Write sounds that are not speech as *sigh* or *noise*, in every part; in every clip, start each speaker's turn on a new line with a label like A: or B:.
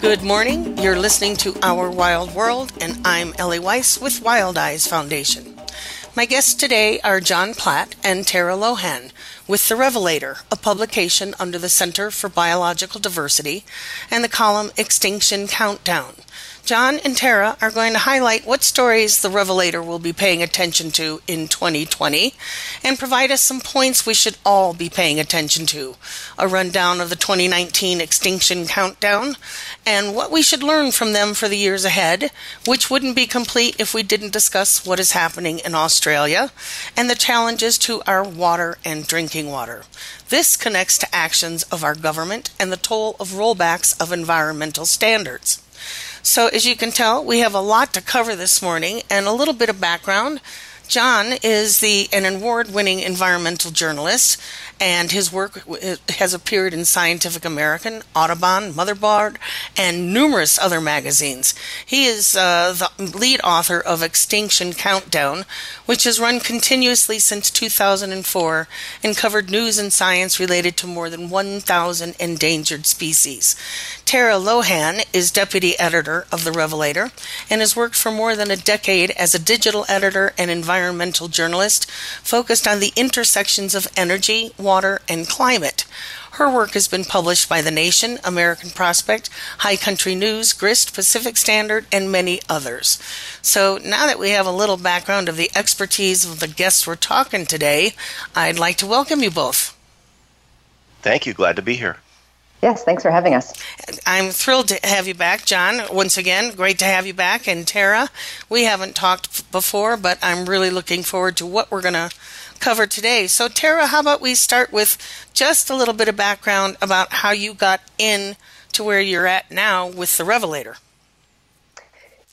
A: Good morning. You're listening to Our Wild World, and I'm Ellie Weiss with WildiZe Foundation. My guests today are John Platt and Tara Lohan with The Revelator, a publication under the Center for Biological Diversity, and the column Extinction Countdown. John and Tara are going to highlight what stories the Revelator will be paying attention to in 2020 and provide us some points we should all be paying attention to. A rundown of the 2019 Extinction Countdown and what we should learn from them for the years ahead, which wouldn't be complete if we didn't discuss what is happening in Australia and the challenges to our water and drinking water. This connects to actions of our government and the toll of rollbacks of environmental standards. So, as you can tell, we have a lot to cover this morning and a little bit of background. John is the an award-winning environmental journalist and his work has appeared in Scientific American, Audubon, Motherboard, and numerous other magazines. He is uh, the lead author of Extinction Countdown, which has run continuously since 2004 and covered news and science related to more than 1,000 endangered species. Tara Lohan is deputy editor of The Revelator and has worked for more than a decade as a digital editor and environmental journalist focused on the intersections of energy, water, and climate. Her work has been published by The Nation, American Prospect, High Country News, Grist, Pacific Standard, and many others. So now that we have a little background of the expertise of the guests we're talking today, I'd like to welcome you both.
B: Thank you. Glad to be here.
C: Yes, thanks for having us.
A: I'm thrilled to have you back, John. Once again, great to have you back. And Tara, we haven't talked before, but I'm really looking forward to what we're going to cover today. So, Tara, how about we start with just a little bit of background about how you got in to where you're at now with the Revelator?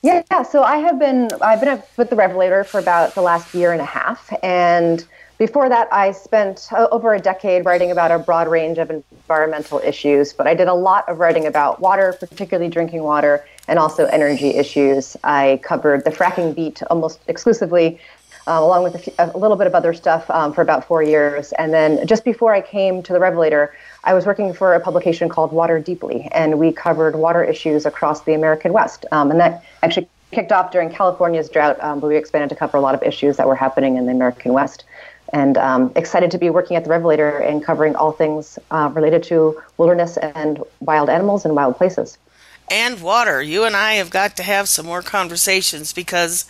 C: Yeah, so I have been I've been with the Revelator for about the last year and a half, and before that, I spent over a decade writing about a broad range of environmental issues. But I did a lot of writing about water, particularly drinking water, and also energy issues. I covered the fracking beat almost exclusively um, along with a, few, a, little bit of other stuff um, for about four years. And then just before I came to the Revelator, I was working for a publication called Water Deeply, and we covered water issues across the American West. Um, and that actually kicked off during California's drought, um, but we expanded to cover a lot of issues that were happening in the American West. And um, excited to be working at the Revelator and covering all things uh, related to wilderness and wild animals and wild places.
A: And water. You and I have got to have some more conversations because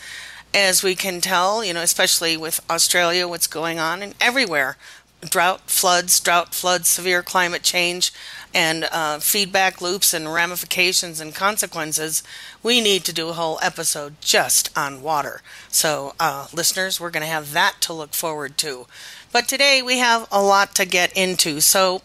A: as we can tell, you know, especially with Australia, what's going on and everywhere drought, floods, drought, floods, severe climate change, and uh, feedback loops and ramifications and consequences, we need to do a whole episode just on water. So, uh, listeners, we're going to have that to look forward to. But today we have a lot to get into. So,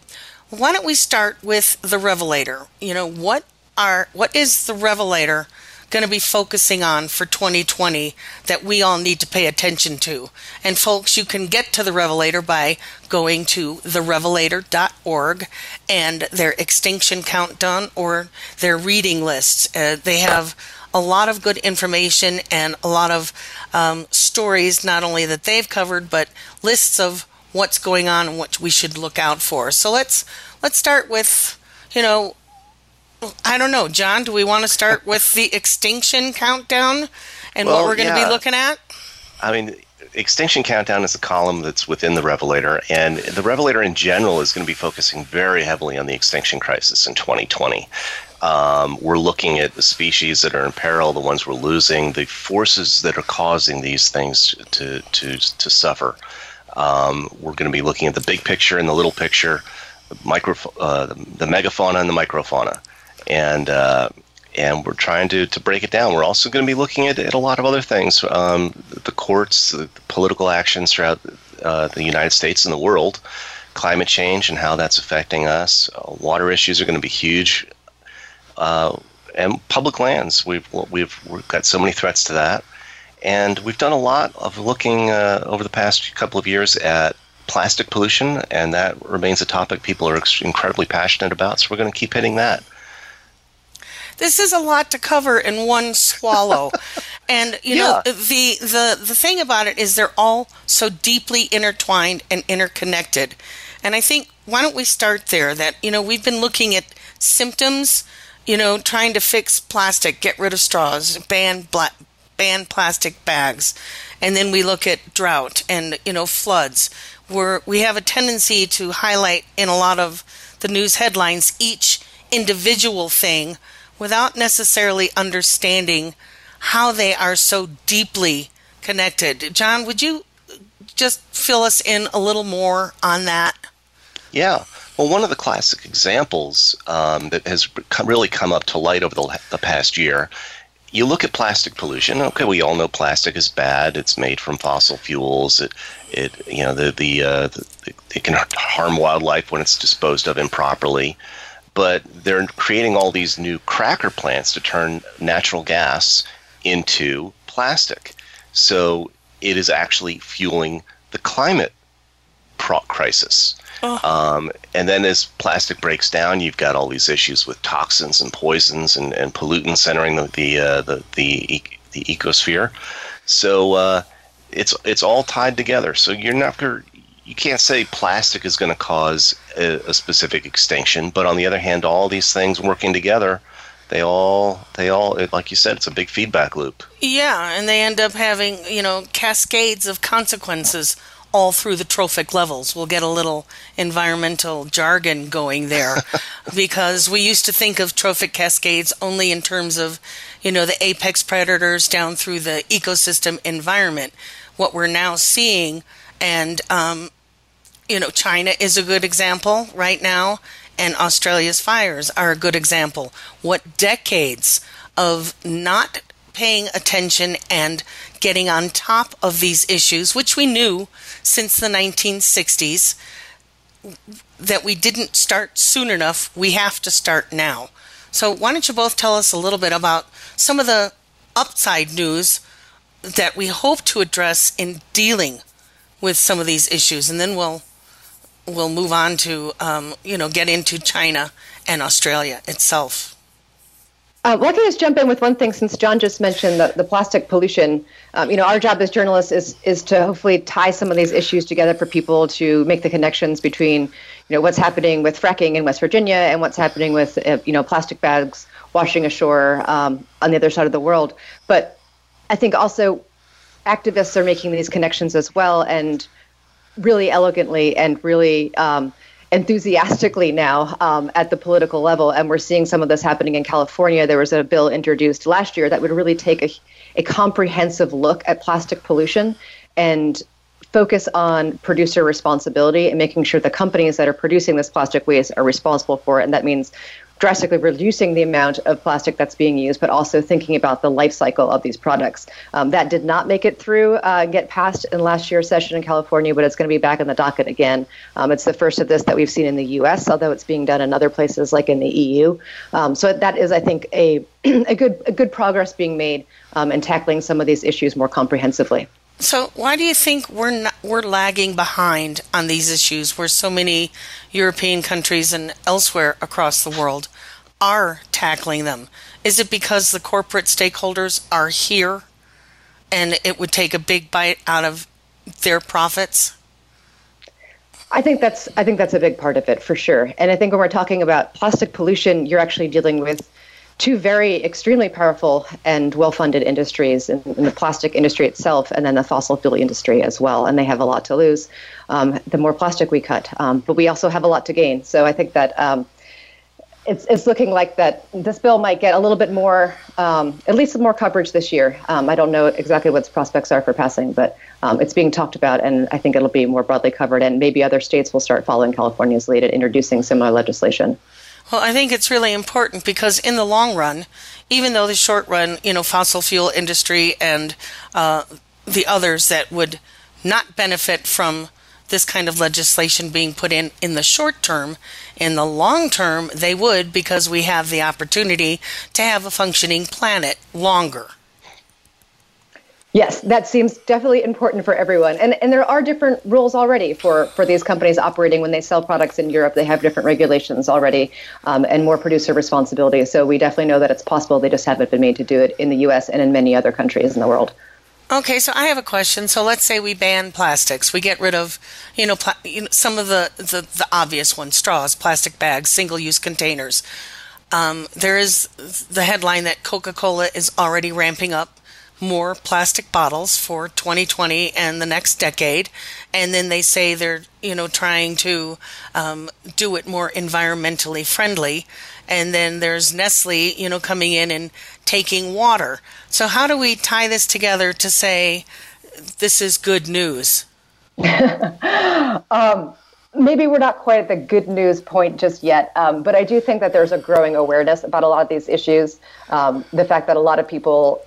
A: why don't we start with the Revelator? You know, what are what is the Revelator? Going to be focusing on for 2020 that we all need to pay attention to. And folks, you can get to the Revelator by going to therevelator.org and their extinction countdown or their reading lists. Uh, they have a lot of good information and a lot of um, stories, not only that they've covered, but lists of what's going on and what we should look out for. So let's let's start with you know I don't know, John. Do we want to start *laughs* with the extinction countdown and well, what we're going to yeah. be looking at?
B: I mean, Extinction Countdown is a column that's within the Revelator, and the Revelator in general is going to be focusing very heavily on the extinction crisis in 2020. Um, we're looking at the species that are in peril, the ones we're losing, the forces that are causing these things to to to suffer. Um, we're going to be looking at the big picture and the little picture, the micro, uh, the, the megafauna and the microfauna and uh, and we're trying to, to break it down. We're also going to be looking at, at a lot of other things, um, the courts, the political actions throughout uh, the United States and the world, climate change and how that's affecting us. Uh, water issues are going to be huge. Uh, and public lands. We've we've we've got so many threats to that, and we've done a lot of looking uh, over the past couple of years at plastic pollution, and that remains a topic people are incredibly passionate about. So we're going to keep hitting that.
A: This is a lot to cover in one swallow. *laughs* and you yeah. know the the the thing about it is they're all so deeply intertwined and interconnected. And I think why don't we start there that you know we've been looking at symptoms, you know, trying to fix plastic, get rid of straws, ban black ban plastic bags. And then we look at drought and you know floods. Where we have a tendency to highlight in a lot of the news headlines each individual thing without necessarily understanding how they are so deeply connected. John, would you just fill us in a little more on that?
B: Yeah. Well, one of the classic examples um, that has really come up to light over the, the past year you look at plastic pollution. Okay, we all know plastic is bad. It's made from fossil fuels. It, it, you know, the the, uh, the it can harm wildlife when it's disposed of improperly but they're creating all these new cracker plants to turn natural gas into plastic. So it is actually fueling the climate pro- crisis. Oh. Um, and then as plastic breaks down, you've got all these issues with toxins and poisons and, and pollutants entering the the uh, the, the, the ecosphere. So uh, it's it's all tied together. So you're not you can't say plastic is going to cause a, a, specific extinction, but on the other hand, all these things working together, they all they all like you said, it's a big feedback loop.
A: Yeah, and they end up having you know cascades of consequences all through the trophic levels. We'll get a little environmental jargon going there *laughs* because we used to think of trophic cascades only in terms of, you know, the apex predators down through the ecosystem environment. What we're now seeing and um, you know China is a good example right now, and Australia's fires are a good example. What decades of not paying attention and getting on top of these issues, which we knew since the 1960s, that we didn't start soon enough. We have to start now. So, why don't you both tell us a little bit about some of the upside news that we hope to address in dealing with some of these issues, and then we'll we'll move on to um, you know get into China and Australia itself.
C: Uh, well, I can just jump in with one thing since John just mentioned the, the plastic pollution. Um, you know, our job as journalists is is to hopefully tie some of these issues together for people to make the connections between, you know, what's happening with fracking in West Virginia and what's happening with, uh, you know, plastic bags washing ashore um, on the other side of the world. But I think also activists are making these connections as well, and really elegantly and really um, enthusiastically now um, at the political level. And we're seeing some of this happening in California. There was a bill introduced last year that would really take a, a comprehensive look at plastic pollution and focus on producer responsibility and making sure the companies that are producing this plastic waste are responsible for it. And that means drastically reducing the amount of plastic that's being used, but also thinking about the life cycle of these products. Um, that did not make it through, uh, get passed in last year's session in California, but it's going to be back in the docket again. Um, it's the first of this that we've seen in the U.S., although it's being done in other places like in the EU. Um, so that is, I think, a *clears throat* a good a good progress being made um, in tackling some of these issues more comprehensively.
A: So, why do you think we're not, we're lagging behind on these issues, where so many European countries and elsewhere across the world are tackling them? Is it because the corporate stakeholders are here, and it would take a big bite out of their profits?
C: I think that's I think that's a big part of it for sure. And I think when we're talking about plastic pollution, you're actually dealing with two very extremely powerful and well-funded industries in, in, the plastic industry itself and then the fossil fuel industry as well and they have a lot to lose um, the more plastic we cut um, but we also have a lot to gain so i think that um, it's, it's looking like that this bill might get a little bit more um, at least more coverage this year. Um, i don't know exactly what its prospects are for passing but um, it's being talked about and i think it'll be more broadly covered and maybe other states will start following california's lead at introducing similar legislation.
A: Well, I think it's really important because in the long run, even though the short run, you know, fossil fuel industry and uh, the others that would not benefit from this kind of legislation being put in in the short term. In the long term, they would because we have the opportunity to have a functioning planet longer.
C: Yes, that seems definitely important for everyone. And and there are different rules already for, for these companies operating when they sell products in Europe. They have different regulations already um, and more producer responsibility. So we definitely know that it's possible. They just haven't been made to do it in the U.S. and in many other countries in the world.
A: Okay, so I have a question. So let's say we ban plastics. We get rid of, you know, pla- you know some of the, the, the obvious ones straws, plastic bags, single use containers. Um, there is the headline that Coca Cola is already ramping up more plastic bottles for 2020 and the next decade. And then they say they're, you know, trying to um, do it more environmentally friendly. And then there's Nestle, you know, coming in and taking water. So how do we tie this together to say this is good news? *laughs*
C: um, maybe we're not quite at the good news point just yet, um, but I do think that there's a growing awareness about a lot of these issues. Um, the fact that a lot of people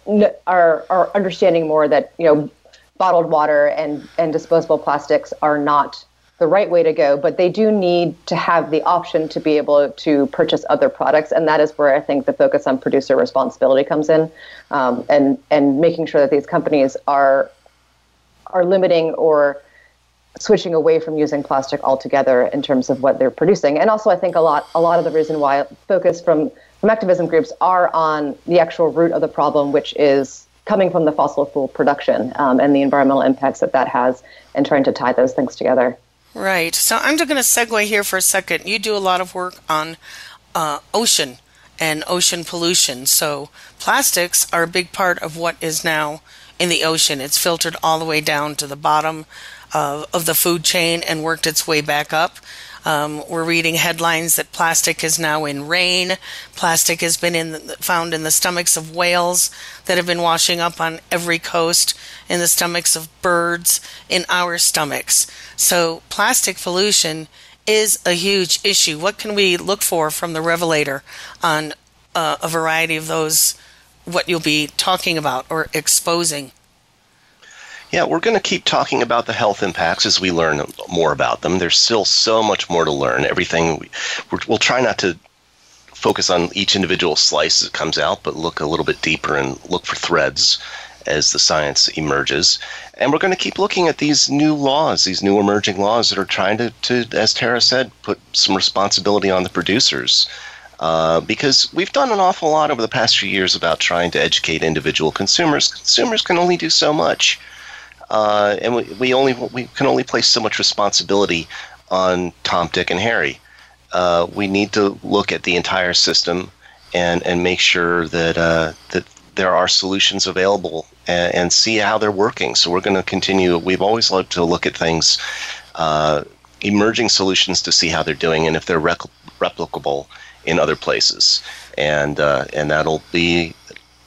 C: are are understanding more that you know bottled water and and disposable plastics are not the right way to go, but they do need to have the option to be able to purchase other products, and that is where I think the focus on producer responsibility comes in, um, and and making sure that these companies are are limiting or switching away from using plastic altogether in terms of what they're producing. And also, I think a lot a lot of the reason why focus from from activism groups are on the actual root of the problem, which is coming from the fossil fuel production um, and the environmental impacts that that has, and trying to tie those things together.
A: Right. So I'm just going to segue here for a second. You do a lot of work on uh, ocean and ocean pollution. So plastics are a big part of what is now in the ocean. It's filtered all the way down to the bottom of, of the food chain and worked its way back up. Um, we're reading headlines that plastic is now in rain. Plastic has been in the, found in the stomachs of whales that have been washing up on every coast, in the stomachs of birds, in our stomachs. So plastic pollution is a huge issue. What can we look for from the Revelator on uh, a variety of those? What you'll be talking about or exposing?
B: Yeah, we're going to keep talking about the health impacts as we learn more about them. There's still so much more to learn. Everything we, will try not to focus on each individual slice as it comes out, but look a little bit deeper and look for threads as the science emerges. And we're going to keep looking at these new laws, these new emerging laws that are trying to, to as Tara said, put some responsibility on the producers. Uh, because we've done an awful lot over the past few years about trying to educate individual consumers. Consumers can only do so much uh, and we, we only we can only place so much responsibility on Tom, Dick, and Harry. Uh, we need to look at the entire system and and make sure that uh, that there are solutions available and, and, see how they're working. So we're going to continue. We've always loved to look at things, uh, emerging solutions to see how they're doing and if they're rec- replicable in other places. And uh, and that'll be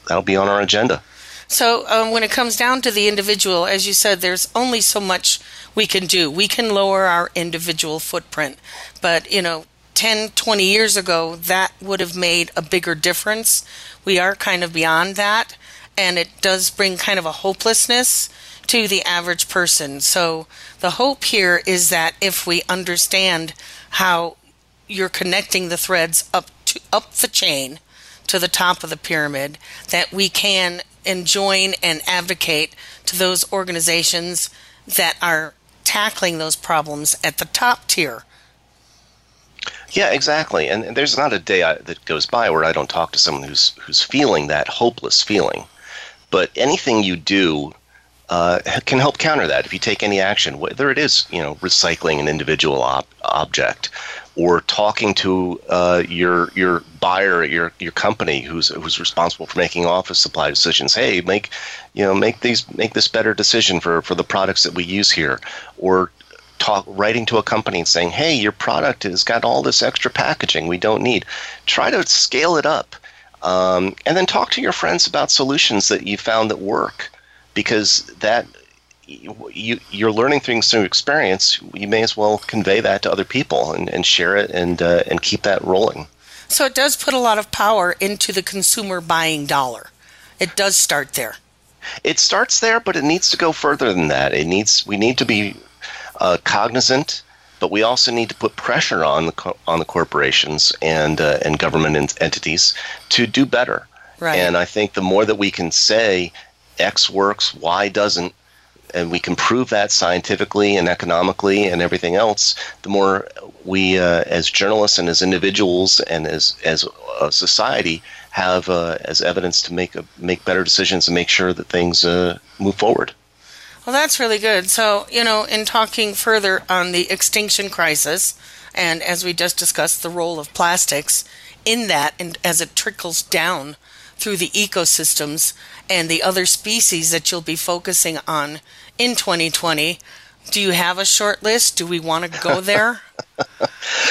B: that'll be on our agenda.
A: So um, when it comes down to the individual, as you said, there's only so much we can do. We can lower our individual footprint, but you know. 10, 20 years ago, that would have made a bigger difference. We are kind of beyond that, and it does bring kind of a hopelessness to the average person. So the hope here is that if we understand how you're connecting the threads up to up the chain to the top of the pyramid, that we can enjoin and advocate to those organizations that are tackling those problems at the top tier.
B: Yeah, exactly. And, and there's not a day I, that goes by where I don't talk to someone who's who's feeling that hopeless feeling. But anything you do uh, can help counter that if you take any action, whether it is you know recycling an individual ob- object or talking to uh, your your buyer at your your company who's who's responsible for making office supply decisions. Hey, make you know make these make this better decision for for the products that we use here, or talk writing to a company and saying, hey, your product has got all this extra packaging we don't need. Try to scale it up, um, and then talk to your friends about solutions that you found that work, because that you, you're learning things through experience. You may as well convey that to other people and, and share it and uh, and keep that rolling.
A: So it does put a lot of power into the consumer buying dollar. It does start there.
B: It starts there, but it needs to go further than that. It needs we need to be uh, cognizant, but we also need to put pressure on the co- on the corporations and uh, and government entities to do better.
A: Right.
B: And I think the more that we can say X works, Y doesn't, and we can prove that scientifically and economically and everything else, the more we, uh, as journalists and as individuals and as as a society, have uh, as evidence to make a, make better decisions and make sure that things uh, move forward.
A: Well, that's really good. So, you know, in talking further on the extinction crisis, and as we just discussed, the role of plastics in that, and as it trickles down through the ecosystems and the other species that you'll be focusing on in 2020. Do you have a short list? Do we want to go *laughs* there?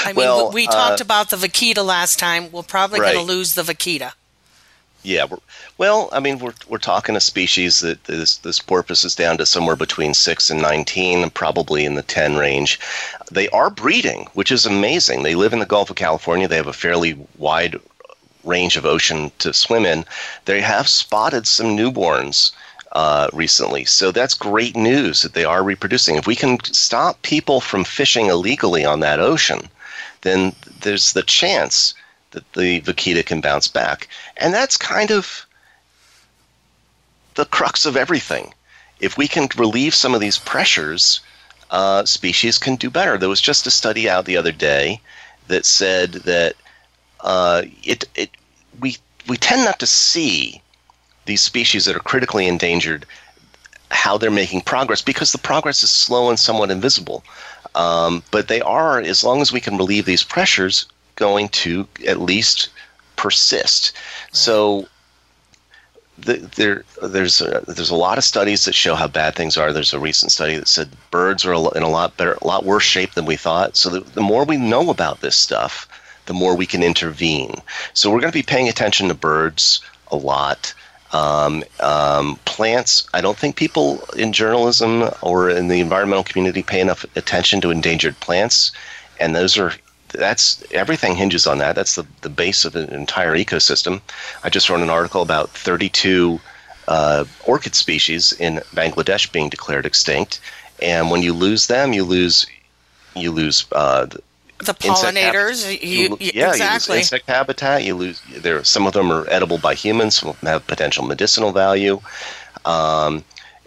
A: I mean,
B: well,
A: we talked
B: uh,
A: about the vaquita last time. We're probably
B: right.
A: going to lose the vaquita.
B: Yeah, well, I mean, we're we're talking a species that this this porpoise is down to somewhere between six and nineteen, probably in the ten range. They are breeding, which is amazing. They live in the Gulf of California. They have a fairly wide range of ocean to swim in. They have spotted some newborns uh, recently, so that's great news that they are reproducing. If we can stop people from fishing illegally on that ocean, then there's the chance that the vaquita can bounce back. And that's kind of the crux of everything. If we can relieve some of these pressures, uh, species can do better. There was just a study out the other day that said that uh, it, it we we tend not to see these species that are critically endangered how they're making progress because the progress is slow and somewhat invisible. Um, but they are, as long as we can relieve these pressures, going to at least persist. Right. So the, there, there's a, there's a lot of studies that show how bad things are. There's a recent study that said birds are in a lot better, a lot worse shape than we thought. So the, the more we know about this stuff, the more we can intervene. So we're going to be paying attention to birds a lot. Um, um, plants, I don't think people in journalism or in the environmental community pay enough attention to endangered plants. And those are that's everything hinges on that. That's the, the base of an entire ecosystem. I just wrote an article about 32 uh, orchid species in Bangladesh being declared extinct, and when you lose them, you lose you lose uh,
A: the pollinators. You,
B: you, yeah,
A: exactly.
B: you lose insect habitat. You lose there. Some of them are edible by humans. Some of them have potential medicinal value, um,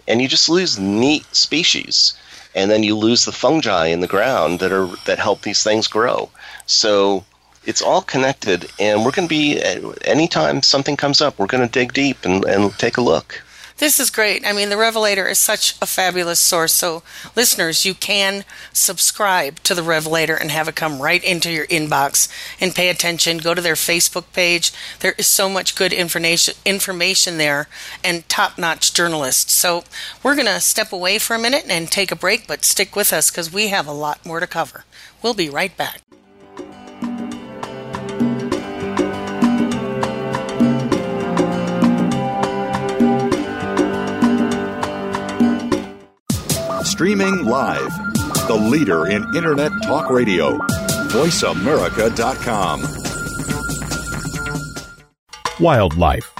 B: and you just lose neat species and then you lose the fungi in the ground that are that help these things grow. So it's all connected, and we're going to be anytime something comes up, we're going to dig deep and, and take a look.
A: This is great. I mean, the Revelator is such a fabulous source. So, listeners, you can subscribe to the Revelator and have it come right into your inbox and pay attention. Go to their Facebook page. There is so much good information information there and top-notch journalists. So, we're going to step away for a minute and take a break, but stick with us because we have a lot more to cover. We'll be right back.
D: Streaming live. The leader in Internet talk radio. VoiceAmerica.com.
E: Wildlife.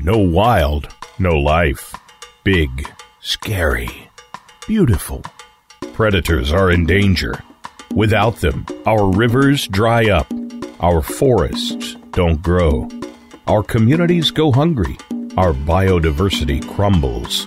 E: No wild, no life. Big, scary, beautiful. Predators are in danger. Without them, our rivers dry up, our forests don't grow, our communities go hungry, our biodiversity crumbles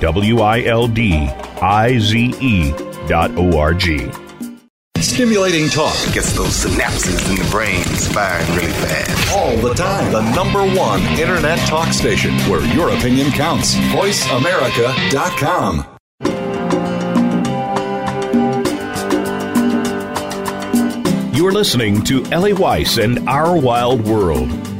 E: W I L D I Z E dot O R G.
D: Stimulating talk
F: Gets those synapses in the brain firing really fast.
D: all the time. The number one internet talk station where your opinion counts. VoiceAmerica.com.
E: You're listening to Ellie Weiss and Our Wild World.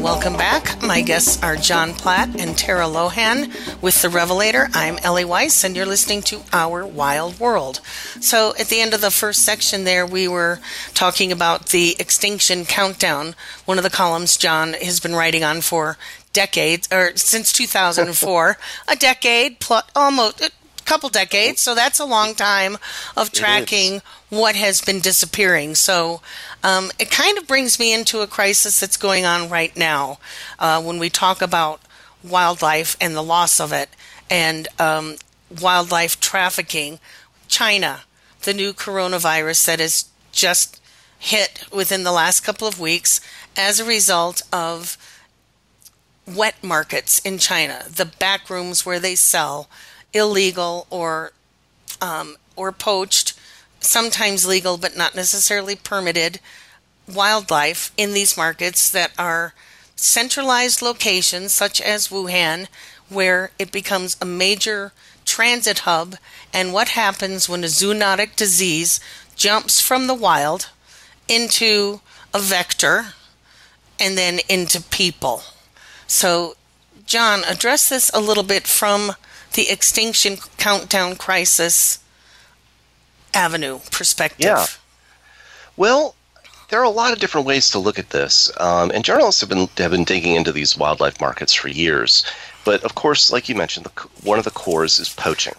A: Welcome back. My guests are John Platt and Tara Lohan with The Revelator. I'm Ellie Weiss, and you're listening to Our Wild World. So, at the end of the first section there, we were talking about the extinction countdown, one of the columns John has been writing on for decades, or since 2004. a decade, plus, almost a couple decades. So, that's a long time of tracking what has been disappearing. So um, it kind of brings me into a crisis that's going on right now uh, when we talk about wildlife and the loss of it and um, wildlife trafficking. China, the new coronavirus that has just hit within the last couple of weeks as a result of wet markets in China, the back rooms where they sell illegal or um, or poached sometimes legal but not necessarily permitted wildlife in these markets that are centralized locations such as Wuhan where it becomes a major transit hub and what happens when a zoonotic disease jumps from the wild into a vector and then into people. So John, address this a little bit from the extinction countdown crisis avenue perspective.
B: Yeah. Well, there are a lot of different ways to look at this, um, and journalists have been have been digging into these wildlife markets for years. But of course, like you mentioned, the, one of the cores is poaching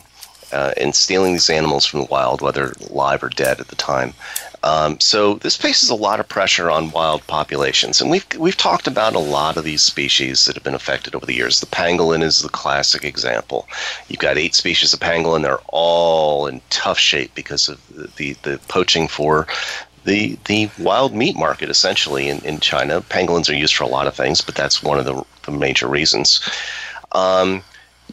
B: uh, and stealing these animals from the wild, whether live or dead at the time. Um, so this places a lot of pressure on wild populations, and we've we've talked about a lot of these species that have been affected over the years. The pangolin is the classic example. You've got eight species of pangolin; they're all in tough shape because of the the poaching for the the wild meat market essentially in, in China. Pangolins are used for a lot of things, but that's one of the, the major reasons. Um,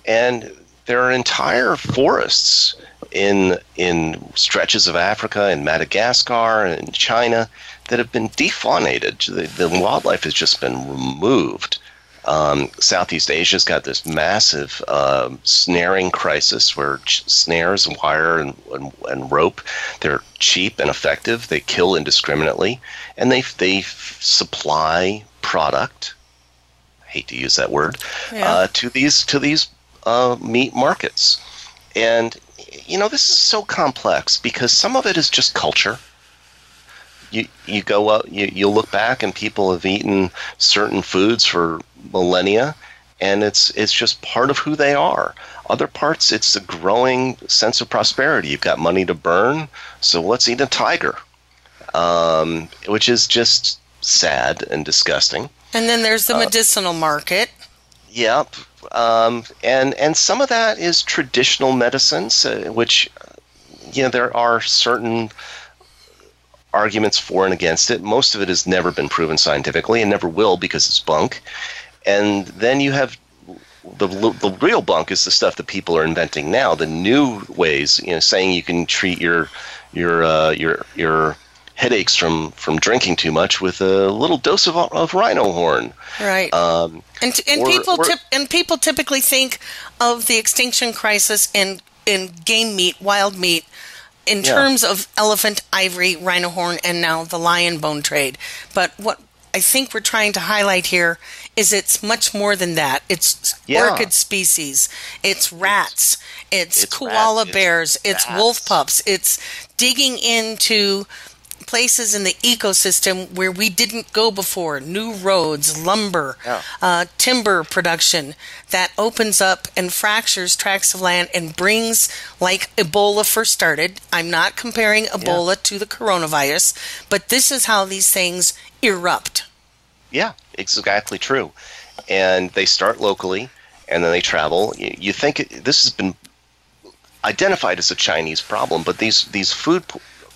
B: and there are entire forests in in stretches of Africa and Madagascar and China that have been defaunated. The, the wildlife has just been removed. Um, Southeast Asia's got this massive uh, snaring crisis where ch- snares, wire, and, and, and rope they're cheap and effective. They kill indiscriminately, and they they f- supply product. I hate to use that word
A: Yeah.
B: uh, to these to these uh, meat markets, and you know this is so complex because some of it is just culture. You you go up you you look back and people have eaten certain foods for millennia and it's it's just part of who they are. Other parts it's a growing sense of prosperity. You've got money to burn so let's eat a tiger um, which is just sad and disgusting.
A: And then there's the medicinal market.
B: Yep, um, and and some of that is traditional medicines, uh, which you know there are certain arguments for and against it. Most of it has never been proven scientifically and never will because it's bunk. And then you have the the real bunk is the stuff that people are inventing now. The new ways, you know, saying you can treat your your uh, your your headaches from from drinking too much with a little dose of, of rhino horn.
A: Right.
B: Um,
A: and and
B: or-
A: people
B: or-
A: tip, and people typically think of the extinction crisis in in game meat, wild meat, in
B: Yeah.
A: terms of elephant, ivory, rhino horn, and now the lion bone trade. But what I think we're trying to highlight here is it's much more than that. It's
B: Yeah.
A: orchid species, it's rats, it's,
B: It's
A: koala
B: rats,
A: bears, it's
B: bats.
A: wolf pups, it's digging into places in the ecosystem where we didn't go before new roads lumber
B: Yeah.
A: uh, timber production that opens up and fractures tracts of land and brings like ebola first started i'm not comparing ebola to the coronavirus but this is how these things erupt
B: Yeah, exactly true. And they start locally, and then they travel. You, you think this has been identified as a Chinese problem, but these these food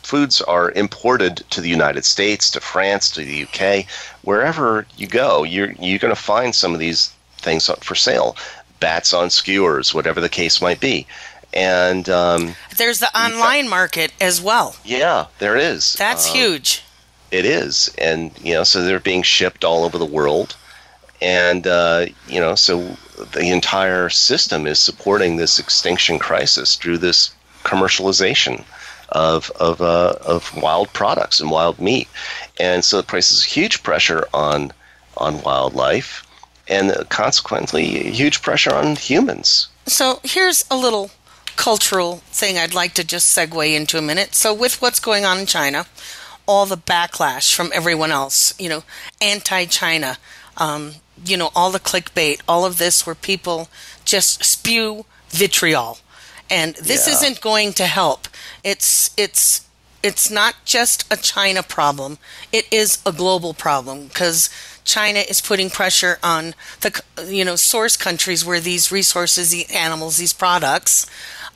B: foods are imported to the United States, to France, to the UK, wherever you go, you're you're going to find some of these things for sale, bats on skewers, whatever the case might be. And um,
A: there's the online market as well.
B: Yeah, there is.
A: That's uh, huge.
B: It is, and you know, so they're being shipped all over the world, and uh, you know, so the entire system is supporting this extinction crisis through this commercialization of of uh, of wild products and wild meat, and so it places huge pressure on on wildlife, and consequently huge pressure on humans.
A: So here's a little cultural thing I'd like to just segue into a minute. So with what's going on in China, all the backlash from everyone else, you know, anti-China. Um, you know, all the clickbait, all of this where people just spew vitriol. And this yeah. isn't going to help. It's it's it's not just a China problem. It is a global problem because China is putting pressure on the you know source countries where these resources, the animals, these products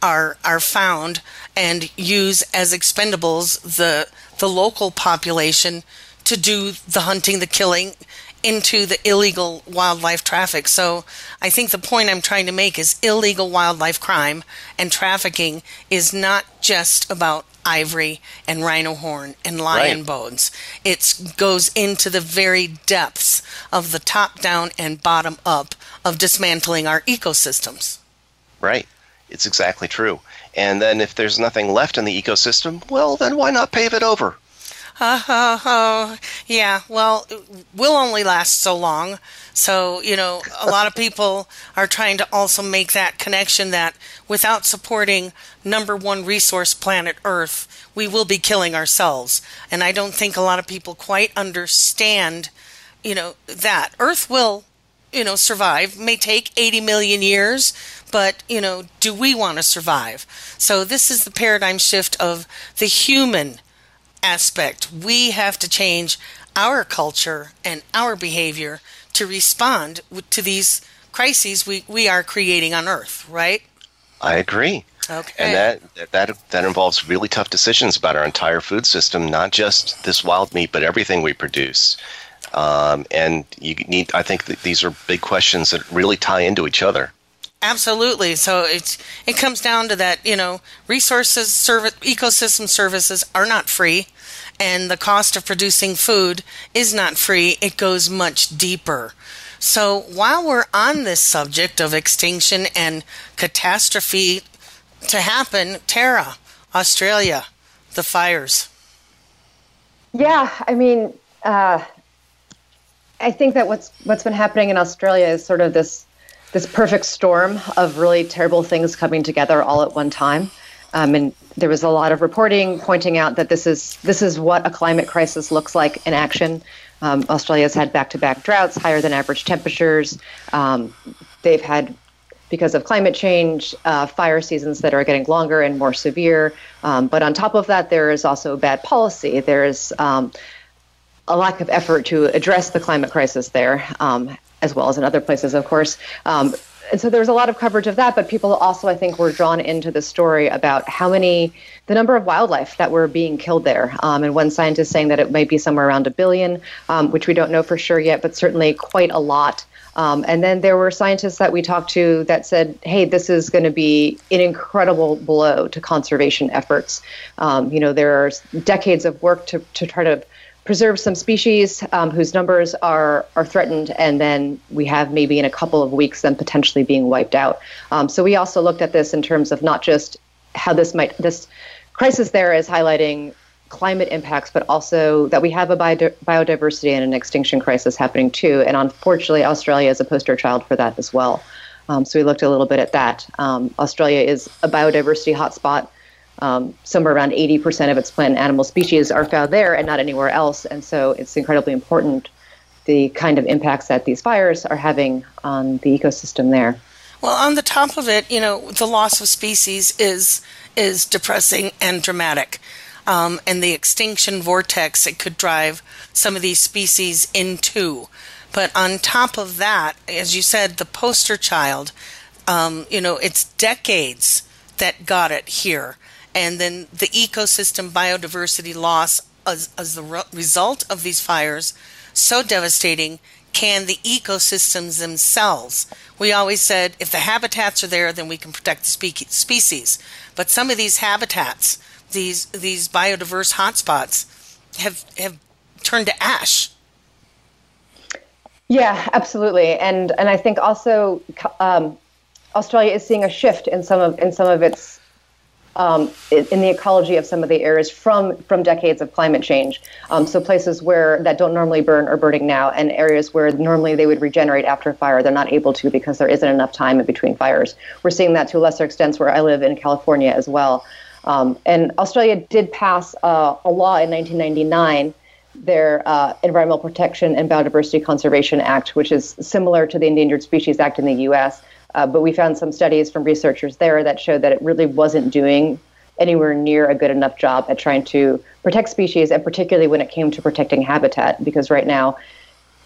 A: are are found and use as expendables the the local population to do the hunting, the killing, into the illegal wildlife traffic. So I think the point I'm trying to make is illegal wildlife crime and trafficking is not just about ivory and rhino horn and lion right. bones. It goes into the very depths of the top down and bottom up of dismantling our ecosystems.
B: Right. It's exactly true. And then if there's nothing left in the ecosystem, well, then why not pave it over? *laughs*
A: Yeah, well, we'll only last so long. So, you know, a lot of *laughs* people are trying to also make that connection that without supporting number one resource planet Earth, we will be killing ourselves. And I don't think a lot of people quite understand, you know, that Earth will, you know, survive. may take 80 million years, but, you know, do we want to survive? So this is the paradigm shift of the human aspect. We have to change our culture and our behavior to respond to these crises we, we are creating on Earth, right?
B: I agree.
A: Okay.
B: And that that that involves really tough decisions about our entire food system, not just this wild meat, but everything we produce. Um, and you need, I think, that these are big questions that really tie into each other.
A: Absolutely. So it's it comes down to that. You know, resources, service, ecosystem services are not free and the cost of producing food is not free, it goes much deeper. So, while we're on this subject of extinction and catastrophe to happen, Tara, Australia, the fires.
C: Yeah, I mean, uh, I think that what's what's been happening in Australia is sort of this this perfect storm of really terrible things coming together all at one time. Um, and there was a lot of reporting pointing out that this is this is what a climate crisis looks like in action. Um, Australia's had back-to-back droughts, higher than average temperatures. Um, they've had, because of climate change, uh, fire seasons that are getting longer and more severe. Um, but on top of that, there is also bad policy. There is um, a lack of effort to address the climate crisis there, um, as well as in other places, of course. Um, and so there was a lot of coverage of that, but people also, I think, were drawn into the story about how many, the number of wildlife that were being killed there. Um, and one scientist saying that it might be somewhere around a billion, um, which we don't know for sure yet, but certainly quite a lot. Um, and then there were scientists that we talked to that said, hey, this is going to be an incredible blow to conservation efforts. Um, you know, there are decades of work to, to try to preserve some species um, whose numbers are are threatened, and then we have maybe in a couple of weeks them potentially being wiped out. Um, so we also looked at this in terms of not just how this might this crisis there is highlighting climate impacts, but also that we have a bio- biodiversity and an extinction crisis happening too. And unfortunately, Australia is a poster child for that as well. Um, so we looked a little bit at that. Um, Australia is a biodiversity hotspot um, somewhere around 80% of its plant and animal species are found there and not anywhere else. And so it's incredibly important the kind of impacts that these fires are having on the ecosystem there.
A: Well, on the top of it, you know, the loss of species is is depressing and dramatic. um, and the extinction vortex it could drive some of these species into. But on top of that, as you said, the poster child, um, you know, it's decades that got it here. And then the ecosystem biodiversity loss as, as the re- result of these fires so devastating can the ecosystems themselves. We always said if the habitats are there, then we can protect the spe- species. But some of these habitats, these these biodiverse hotspots, have have turned to ash.
C: Yeah, absolutely, and and I think also um, Australia is seeing a shift in some of in some of its um, in the ecology of some of the areas from from decades of climate change. Um, so places where that don't normally burn are burning now, and areas where normally they would regenerate after a fire, they're not able to because there isn't enough time in between fires. We're seeing that to a lesser extent where I live in California as well. Um, and Australia did pass uh, a law in 1999 their uh, Environmental Protection and Biodiversity Conservation Act, which is similar to the Endangered Species Act in the U.S., uh, but we found some studies from researchers there that showed that it really wasn't doing anywhere near a good enough job at trying to protect species, and particularly when it came to protecting habitat, because right now,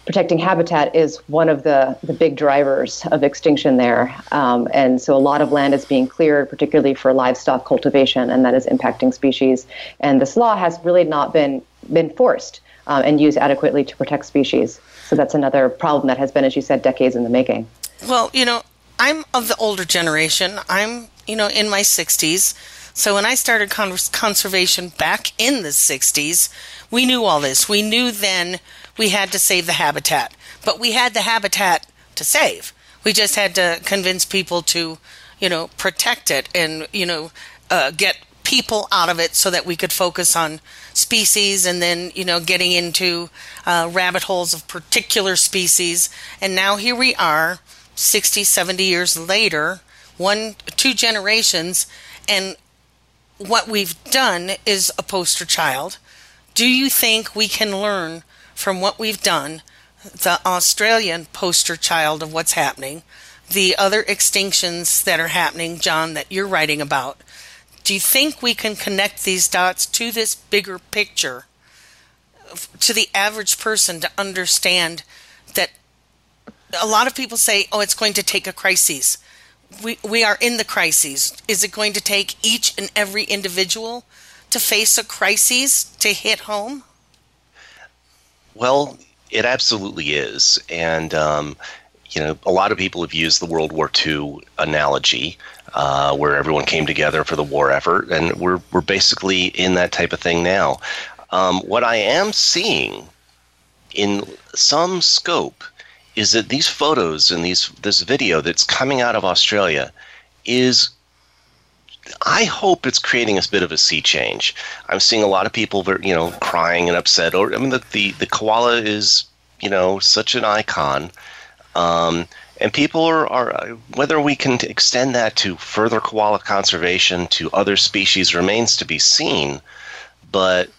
C: protecting habitat is one of the, the big drivers of extinction there. Um, and so a lot of land is being cleared, particularly for livestock cultivation, and that is impacting species. And this law has really not been, been forced um, and used adequately to protect species. So that's another problem that has been, as you said, decades in the making.
A: Well, you know, I'm of the older generation. I'm, you know, in my 60s. So when I started con- conservation back in the 60s, we knew all this. We knew then we had to save the habitat, but we had the habitat to save. We just had to convince people to, you know, protect it and, you know, uh, get people out of it so that we could focus on species and then, you know, getting into uh, rabbit holes of particular species. And now here we are 60, 70 years later, one, two generations, and what we've done is a poster child. Do you think we can learn from what we've done, the Australian poster child of what's happening, the other extinctions that are happening, John, that you're writing about? Do you think we can connect these dots to this bigger picture to the average person to understand a lot of people say, oh, it's going to take a crisis. We, we are in the crises. Is it going to take each and every individual to face a crisis to hit home?
B: Well, it absolutely is. And, um, you know, a lot of people have used the World War II analogy, uh, where everyone came together for the war effort, and we're we're basically in that type of thing now. Um, what I am seeing in some scope is that these photos and these this video that's coming out of Australia is I hope it's creating a bit of a sea change. I'm seeing a lot of people, you know, crying and upset. Or I mean, the the, the koala is, you know, such an icon, um, and people are, are whether we can extend that to further koala conservation to other species remains to be seen. But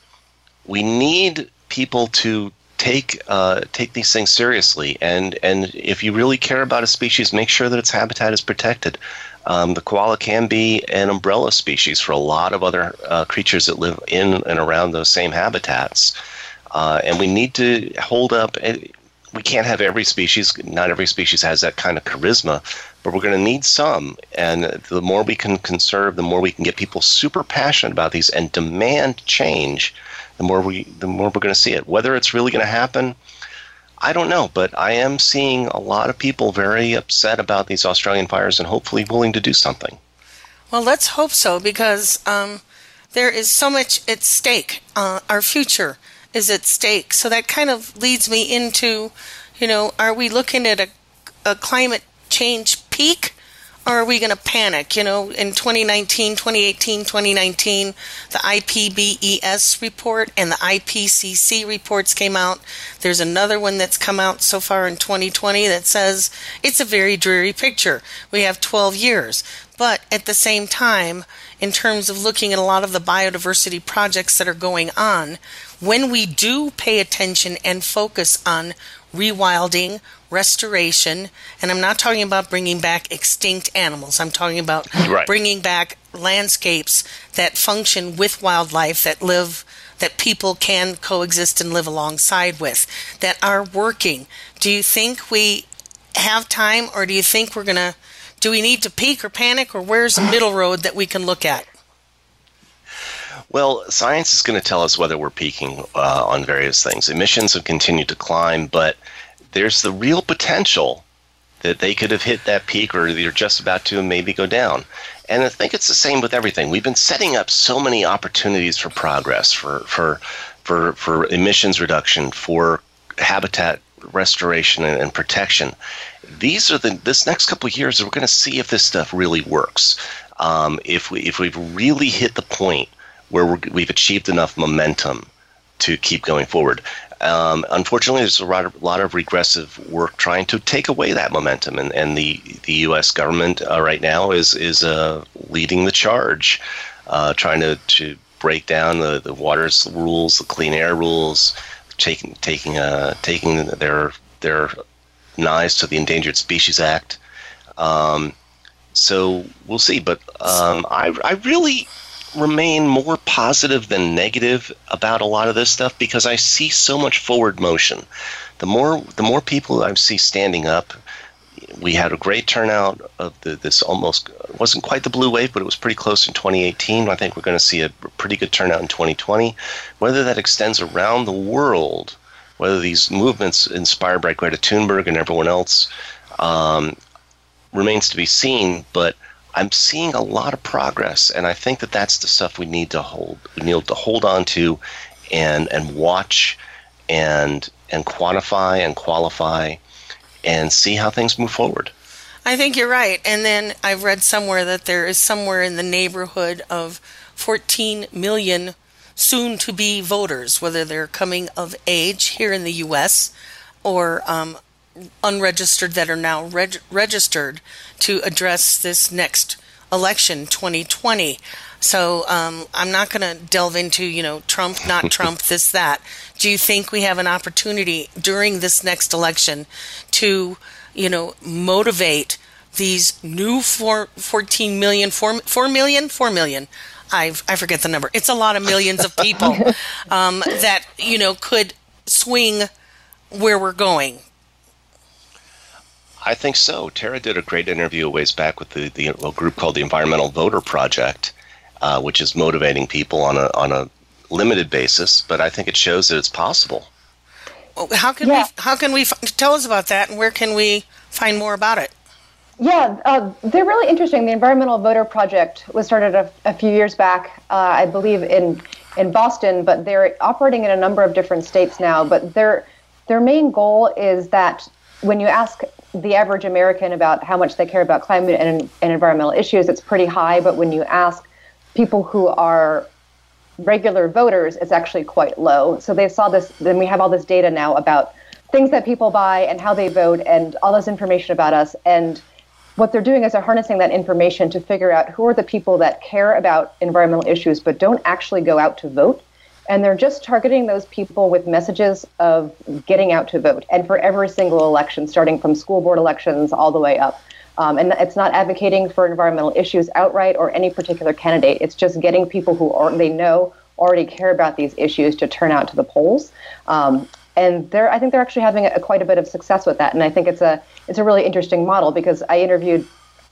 B: we need people to take uh, take these things seriously, and and if you really care about a species, make sure that its habitat is protected. Um, the koala can be an umbrella species for a lot of other uh, creatures that live in and around those same habitats, uh, and we need to hold up. Eh, we can't have every species. Not every species has that kind of charisma, but we're going to need some. And the more we can conserve, the more we can get people super passionate about these and demand change the more we the more we're going to see it. Whether it's really going to happen, I don't know, but I am seeing a lot of people very upset about these Australian fires and hopefully willing to do something.
A: Well, let's hope so because um, there is so much at stake. Uh, our future is at stake. So that kind of leads me into, you know, are we looking at a, a climate change peak? Are we going to panic? You know, in 2019, 2018, 2019, the IPBES report and the IPCC reports came out. There's another one that's come out so far in 2020 that says it's a very dreary picture. We have 12 years. But at the same time, in terms of looking at a lot of the biodiversity projects that are going on, when we do pay attention and focus on rewilding, restoration, and I'm not talking about bringing back extinct animals. I'm talking about
B: right.
A: bringing back landscapes that function with wildlife that live that people can coexist and live alongside with that are working. Do you think we have time or do you think we're going to do we need to peak or panic or where's the middle road that we can look at?
B: Well, science is going to tell us whether we're peaking uh, on various things. Emissions have continued to climb, but there's the real potential that they could have hit that peak or they're just about to maybe go down. And I think it's the same with everything. We've been setting up so many opportunities for progress, for for for, for emissions reduction, for habitat restoration and, and protection. These are the this next couple of years we're going to see if this stuff really works. Um, if we if we've really hit the point where we have achieved enough momentum to keep going forward. Um, unfortunately, there's a lot, of, lot of regressive work trying to take away that momentum, and, and the the U.S. government uh, right now is is uh, leading the charge, uh, trying to, to break down the, the water's rules, the clean air rules, taking taking uh, taking their their knives to the Endangered Species Act. Um, so we'll see, but um, I I really remain more positive than negative about a lot of this stuff because I see so much forward motion. The more the more people I see standing up, we had a great turnout of the, this almost wasn't quite the blue wave, but it was pretty close in 2018. I think we're going to see a pretty good turnout in 2020. Whether that extends around the world, whether these movements inspired by Greta Thunberg and everyone else um, remains to be seen. But I'm seeing a lot of progress, and I think that that's the stuff we need to hold. We need to hold on to, and and watch, and and quantify and qualify, and see how things move forward.
A: I think you're right. And then I've read somewhere that there is somewhere in the neighborhood of 14 million soon to be voters, whether they're coming of age here in the U.S. or um, unregistered that are now reg- registered to address this next election 2020 so um, i'm not going to delve into you know trump not *laughs* trump this that. Do you think we have an opportunity during this next election to you know motivate these new four, 14 million 4, 4 million 4 million? I've, i forget the number. It's a lot of millions of people *laughs* um, that you know could swing where we're going
B: I think so. Tara did a great interview a ways back with the, the a group called the Environmental Voter Project, uh, which is motivating people on a on a limited basis. But I think it shows that it's possible.
A: How can yeah. we? How can we tell us about that, and where can we find more about it?
C: Yeah, uh, they're really interesting. The Environmental Voter Project was started a, a few years back, uh, I believe, in in Boston, but they're operating in a number of different states now. But their their main goal is that when you ask the average American about how much they care about climate and, and environmental issues, it's pretty high. But when you ask people who are regular voters, it's actually quite low. So they saw this, then we have all this data now about things that people buy and how they vote and all this information about us. And what they're doing is they're harnessing that information to figure out who are the people that care about environmental issues but don't actually go out to vote and they're just targeting those people with messages of getting out to vote and for every single election starting from school board elections all the way up. Um, and it's not advocating for environmental issues outright or any particular candidate. It's just getting people who are, they know already care about these issues to turn out to the polls. Um, and they're I think they're actually having a, quite a bit of success with that. And I think it's a it's a really interesting model because I interviewed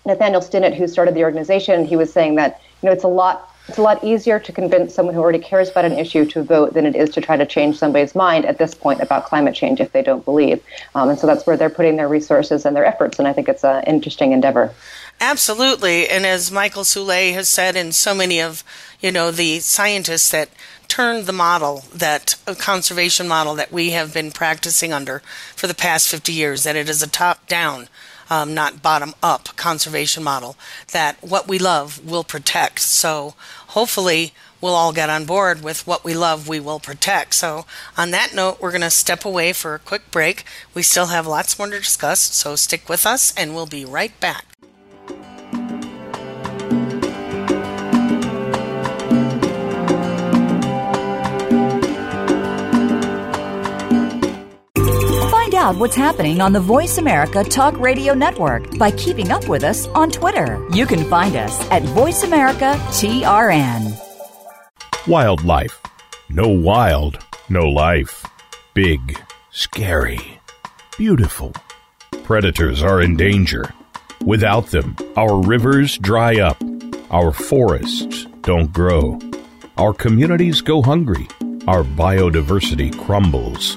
C: Nathaniel Stinnett who started the organization. He was saying that you know it's a lot it's a lot easier to convince someone who already cares about an issue to vote than it is to try to change somebody's mind at this point about climate change if they don't believe. Um, and so that's where they're putting their resources and their efforts. And I think it's an interesting endeavor.
A: Absolutely. And as Michael Soule has said, and so many of, you know, the scientists that turned the model that a conservation model that we have been practicing under for the past 50 years, that it is a top down um, not bottom up conservation model that what we love will protect. So hopefully we'll all get on board with what we love, we will protect. So, on that note, we're going to step away for a quick break. We still have lots more to discuss, so stick with us and we'll be right back.
G: Out what's happening on the Voice America Talk Radio Network by keeping up with us on Twitter. You can find us at Voice America TRN.
E: Wildlife. No wild, no life. Big, scary, beautiful. Predators are in danger. Without them, our rivers dry up, our forests don't grow, our communities go hungry, our biodiversity crumbles.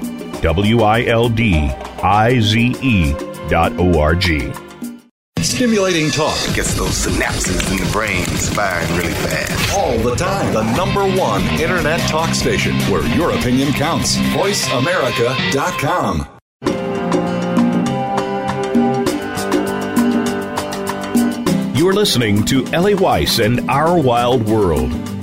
E: W I L D I Z E dot O R G.
D: Stimulating talk
F: Gets those synapses in the brain firing really fast.
D: all the time. The number one internet talk station where your opinion counts. VoiceAmerica.com.
E: You're listening to Ellie Weiss and Our Wild World.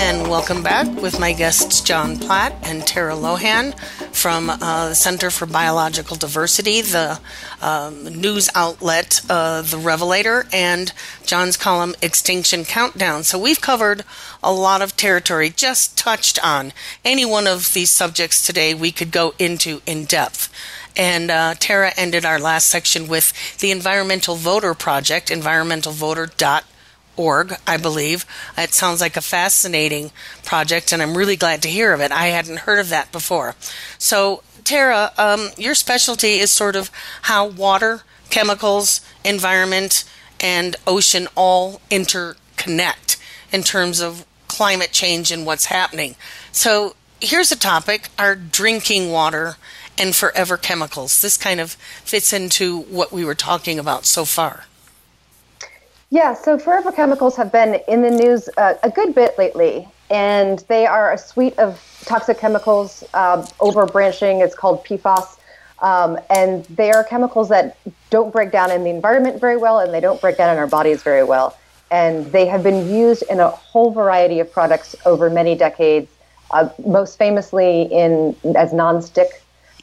A: And welcome back with my guests John Platt and Tara Lohan from uh, the Center for Biological Diversity, the um, news outlet, uh, The Revelator, and John's column Extinction Countdown. So we've covered a lot of territory, just touched on any one of these subjects today we could go into in depth. And uh, Tara ended our last section with the Environmental Voter Project, environmentalvoter.org org, I believe. It sounds like a fascinating project, and I'm really glad to hear of it. I hadn't heard of that before. So, Tara, um, your specialty is sort of how water, chemicals, environment, and ocean all interconnect in terms of climate change and what's happening. So, here's a topic our drinking water and forever chemicals. This kind of fits into what we were talking about so far.
C: Yeah, so forever chemicals have been in the news uh, a good bit lately, and they are a suite of toxic chemicals. Uh, overbranching It's called PFAS, um, and they are chemicals that don't break down in the environment very well, and they don't break down in our bodies very well. And they have been used in a whole variety of products over many decades. Uh, most famously in as nonstick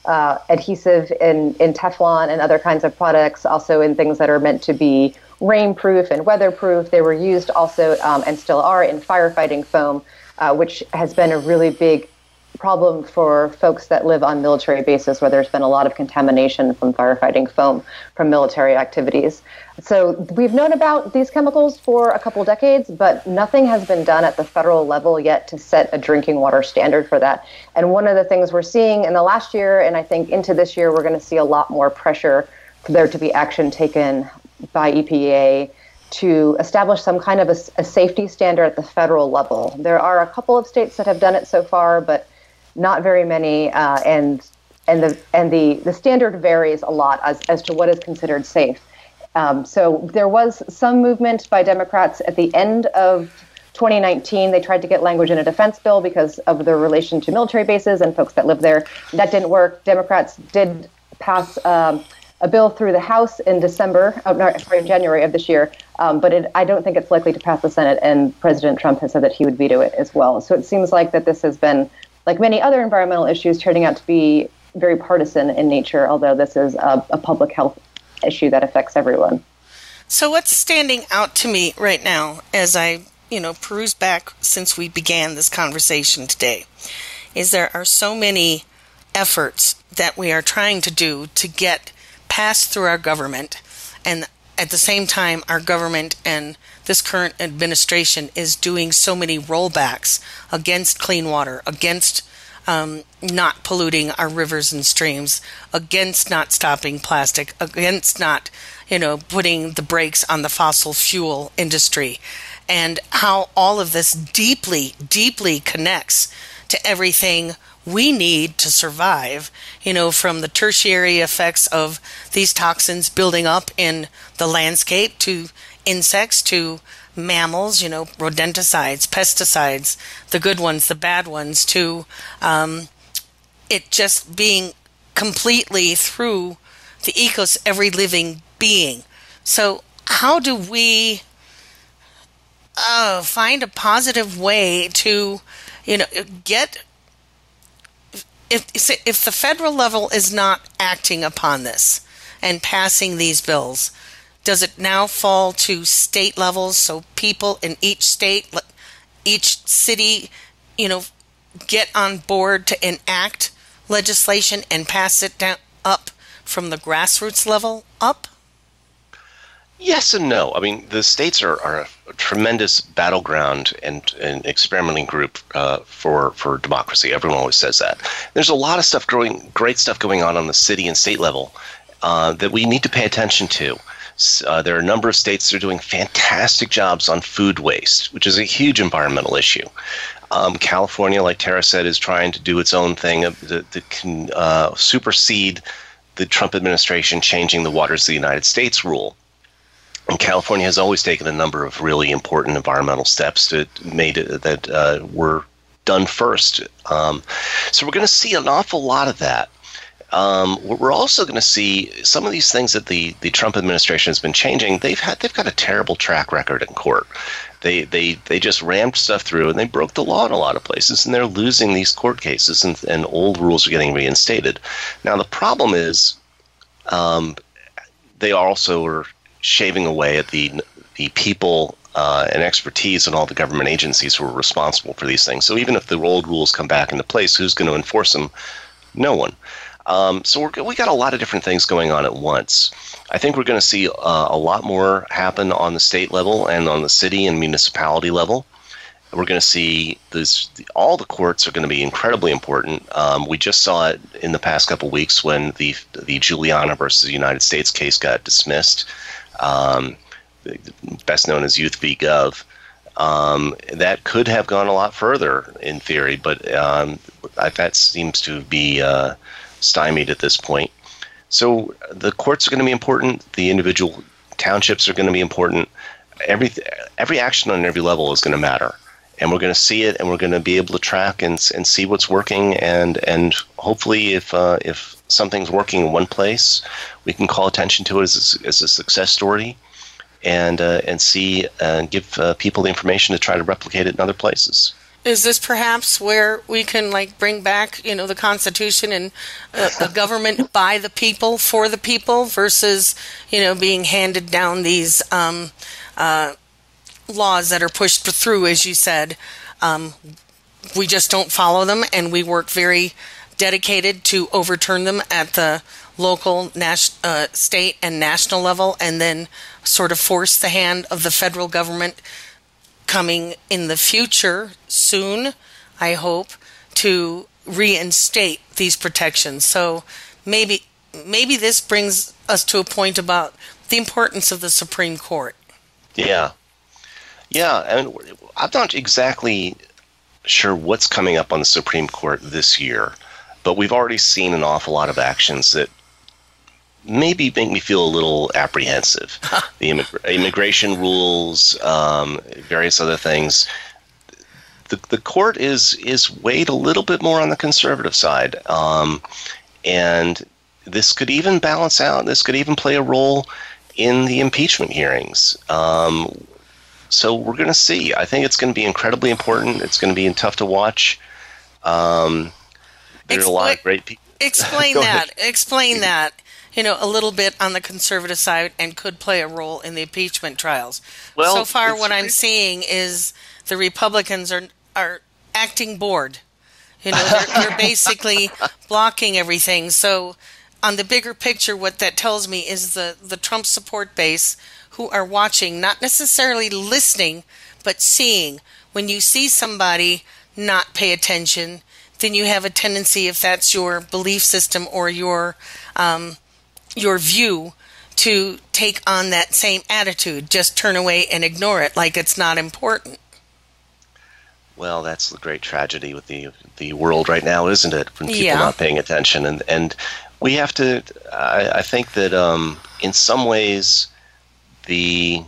C: uh, adhesive in, in Teflon and other kinds of products, also in things that are meant to be rainproof and weatherproof. They were used also um, and still are in firefighting foam, uh, which has been a really big problem for folks that live on military bases where there's been a lot of contamination from firefighting foam from military activities. So we've known about these chemicals for a couple decades, but nothing has been done at the federal level yet to set a drinking water standard for that. And one of the things we're seeing in the last year, and I think into this year, we're going to see a lot more pressure for there to be action taken by EPA to establish some kind of a, a, safety standard at the federal level. There are a couple of states that have done it so far, but not very many, uh, and and the and the the standard varies a lot as as to what is considered safe. Um, so there was some movement by Democrats at the end of 2019. They tried to get language in a defense bill because of the relation to military bases and folks that live there. That didn't work. Democrats did pass. Um, a bill through the House in December, oh, no, sorry, in January of this year, um, but it, I don't think it's likely to pass the Senate, and President Trump has said that he would veto it as well. So it seems like that this has been like many other environmental issues, turning out to be very partisan in nature, although this is a, a public health issue that affects everyone.
A: So what's standing out to me right now as I, you know, peruse back since we began this conversation today is there are so many efforts that we are trying to do to get passed through our government and at the same time our government and this current administration is doing so many rollbacks against clean water, against um, not polluting our rivers and streams, against not stopping plastic, against not, you know, putting the brakes on the fossil fuel industry, and how all of this deeply, deeply connects to everything we need to survive, you know, from the tertiary effects of these toxins building up in the landscape to insects to mammals, you know, rodenticides, pesticides, the good ones, the bad ones, to um, it just being completely through the ecos, every living being. So, how do we uh, find a positive way to, you know, get if if the federal level is not acting upon this and passing these bills, does it now fall to state levels? So people in each state each city you know get on board to enact legislation and pass it down up from the grassroots level up
B: yes and no i mean the states are, are a tremendous battleground and an experimenting group uh, for for democracy everyone always says that there's a lot of stuff growing great stuff going on on the city and state level uh, that we need to pay attention to uh, there are a number of states that are doing fantastic jobs on food waste, which is a huge environmental issue. Um, California, like Tara said, is trying to do its own thing that, that can supersede the Trump administration changing the waters of the United States rule. And California has always taken a number of really important environmental steps that made it, that uh, were done first. Um, so we're going to see an awful lot of that. Um, we're also going to see some of these things that the, the Trump administration has been changing. They've had they've got a terrible track record in court. They they they just rammed stuff through and they broke the law in a lot of places, and they're losing these court cases, and, and old rules are getting reinstated. Now the problem is, um, they also are shaving away at the the people uh, and expertise and all the government agencies who are responsible for these things. So even if the old rules come back into place, who's going to enforce them? No one. Um, so we're, we got a lot of different things going on at once. I think we're going to see uh, a lot more happen on the state level and on the city and municipality level. We're going to see this. All the courts are going to be incredibly important. Um, we just saw it in the past couple weeks when the the Juliana versus the United States case got dismissed, um, best known as Youth v. Gov. Um, that could have gone a lot further in theory, but um, that seems to be uh, stymied at this point. So the courts are going to be important. The individual townships are going to be important. Every every action on every level is going to matter, and we're going to see it, and we're going to be able to track and and see what's working, and and hopefully, if uh, if something's working in one place, we can call attention to it as a, as a success story, and uh, and see and give uh, people the information to try to replicate it in other places.
A: Is this perhaps where we can like bring back you know the constitution and uh, a government *laughs* by the people for the people versus you know being handed down these um, uh, laws that are pushed through as you said? Um, we just don't follow them and we work very dedicated to overturn them at the local uh, state and national level and then sort of force the hand of the federal government coming in the future soon, I hope, to reinstate these protections. So maybe maybe this brings us to a point about the importance of the Supreme Court.
B: Yeah. Yeah, and I'm not exactly sure what's coming up on the Supreme Court this year, but we've already seen an awful lot of actions that maybe make me feel a little apprehensive. *laughs* the immig- immigration rules, um, various other things. The, the court is is weighed a little bit more on the conservative side, um, and this could even balance out. This could even play a role in the impeachment hearings. Um, so we're going to see. I think it's going to be incredibly important. It's going to be tough to watch. Um, there's a lot of great people. *laughs*
A: Explain that. Explain that you know, a little bit on the conservative side and could play a role in the impeachment trials.
B: Well,
A: so far, what I'm seeing is the Republicans are are acting bored. You know, they're, they're *laughs* basically blocking everything. So, on the bigger picture, what that tells me is the the Trump support base who are watching, not necessarily listening, but seeing. When you see somebody not pay attention, then you have a tendency, if that's your belief system or your um, your view, to take on that same attitude. Just turn away and ignore it, like it's not important.
B: Well, that's the great tragedy with the the world right now, isn't it? When people
A: Yeah.
B: not paying attention, and and we have to. I, I think that um, in some ways, the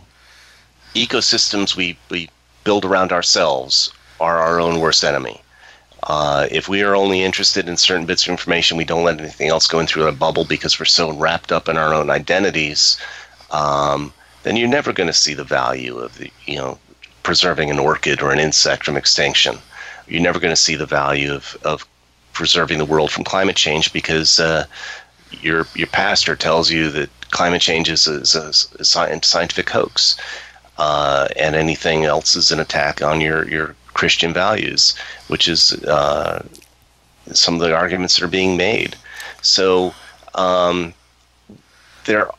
B: ecosystems we we build around ourselves are our own worst enemy. Uh, if we are only interested in certain bits of information, we don't let anything else go in through a bubble because we're so wrapped up in our own identities. Um, then you're never going to see the value of the you know preserving an orchid or an insect from extinction. You're never going to see the value of, of preserving the world from climate change because uh, your your pastor tells you that climate change is a, is a, scientific hoax, uh, and anything else is an attack on your, your Christian values, which is uh, some of the arguments that are being made. So um, there,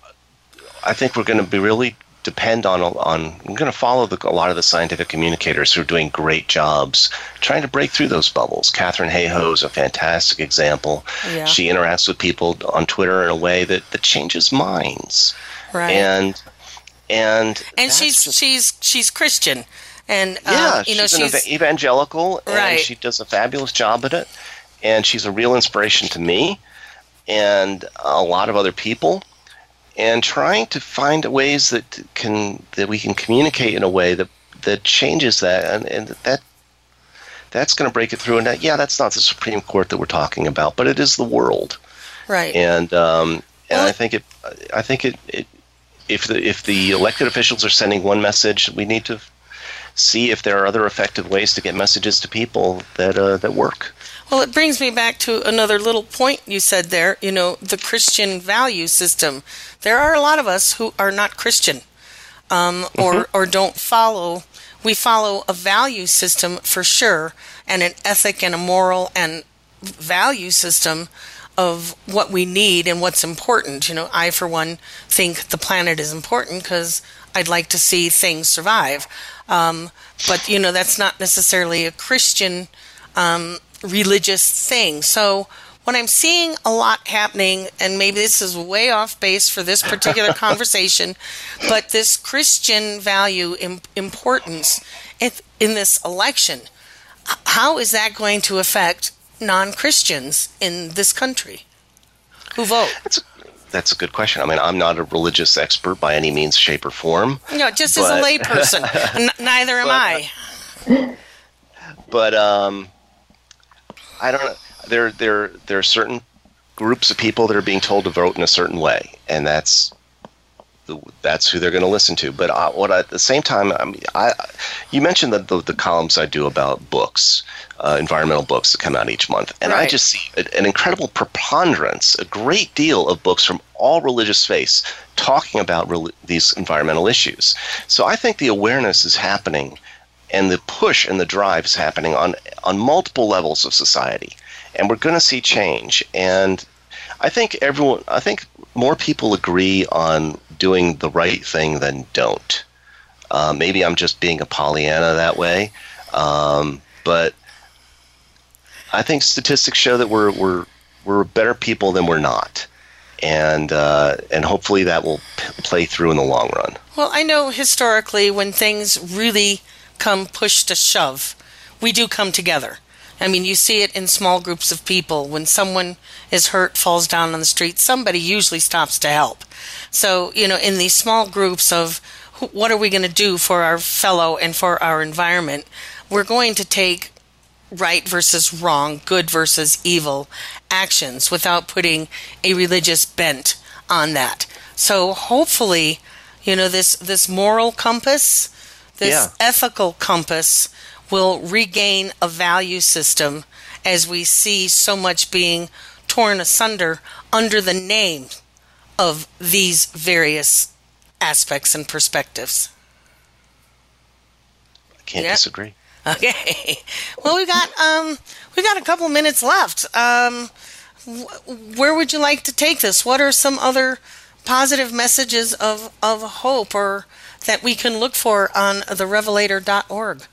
B: I think we're going to be really depend on on we're going to follow the, a lot of the scientific communicators who are doing great jobs trying to break through those bubbles. Katharine Hayhoe is a fantastic example.
A: Yeah.
B: She interacts with people on Twitter in a way that, that changes minds.
A: Right.
B: And and
A: and she's
B: just-
A: she's she's Christian, and um,
B: yeah,
A: you know
B: she's, an
A: she's
B: evangelical, and
A: Right.
B: she does a fabulous job at it. And she's a real inspiration to me and a lot of other people. And trying to find ways that can that we can communicate in a way that that changes that, and, and that that's going to break it through. And that, yeah, that's not the Supreme Court that we're talking about, but it is the world
A: right.
B: and um, and I think it, I think it, it, if the if the elected officials are sending one message, we need to see if there are other effective ways to get messages to people that uh, that work.
A: Well, it brings me back to another little point you said there. You know, the Christian value system. There are a lot of us who are not Christian, um, or or don't follow. We follow a value system for sure, and an ethic and a moral and value system of what we need and what's important. You know, I for one think the planet is important because I'd like to see things survive. Um, but you know, that's not necessarily a Christian um, religious thing. So what I'm seeing a lot happening, and maybe this is way off base for this particular *laughs* conversation, but this Christian value Im- importance in, in this election, how is that going to affect non-Christians in this country who vote?
B: That's that's a good question. I mean, I'm not a religious expert by any means, shape, or form,
A: You know, just as a layperson, *laughs* n- neither am
B: But,
A: I.
B: but um, I don't know. There there there are certain groups of people that are being told to vote in a certain way, and that's the, that's who they're going to listen to. But uh, what I, at the same time, I, mean, I you mentioned the, the the columns I do about books, uh, environmental books that come out each month, and I just see a- an incredible preponderance, a great deal of books from all religious faiths talking about rel- these environmental issues. So I think the awareness is happening, and the push and the drive is happening on on multiple levels of society, and we're going to see change. And I think everyone, I think more people agree on doing the right thing than don't. Uh, maybe I'm just being a Pollyanna that way, um, but I think statistics show that we're we're we're better people than we're not, and uh, and hopefully that will p- play through in the long run.
A: Well, I know historically when things really come push to shove, we do come together. I mean, you see it in small groups of people. When someone is hurt, falls down on the street, somebody usually stops to help. So, you know, in these small groups of wh- what are we going to do for our fellow and for our environment, we're going to take right versus wrong, good versus evil actions without putting a religious bent on that. So hopefully, you know, this this moral compass, this
B: Yeah.
A: ethical compass will regain a value system as we see so much being torn asunder under the name of these various aspects and perspectives.
B: I can't
A: Yeah.
B: disagree.
A: Okay. Well, we got um we got a couple minutes left. Um, wh- where would you like to take this? What are some other positive messages of of hope or that we can look for on therevelator.org?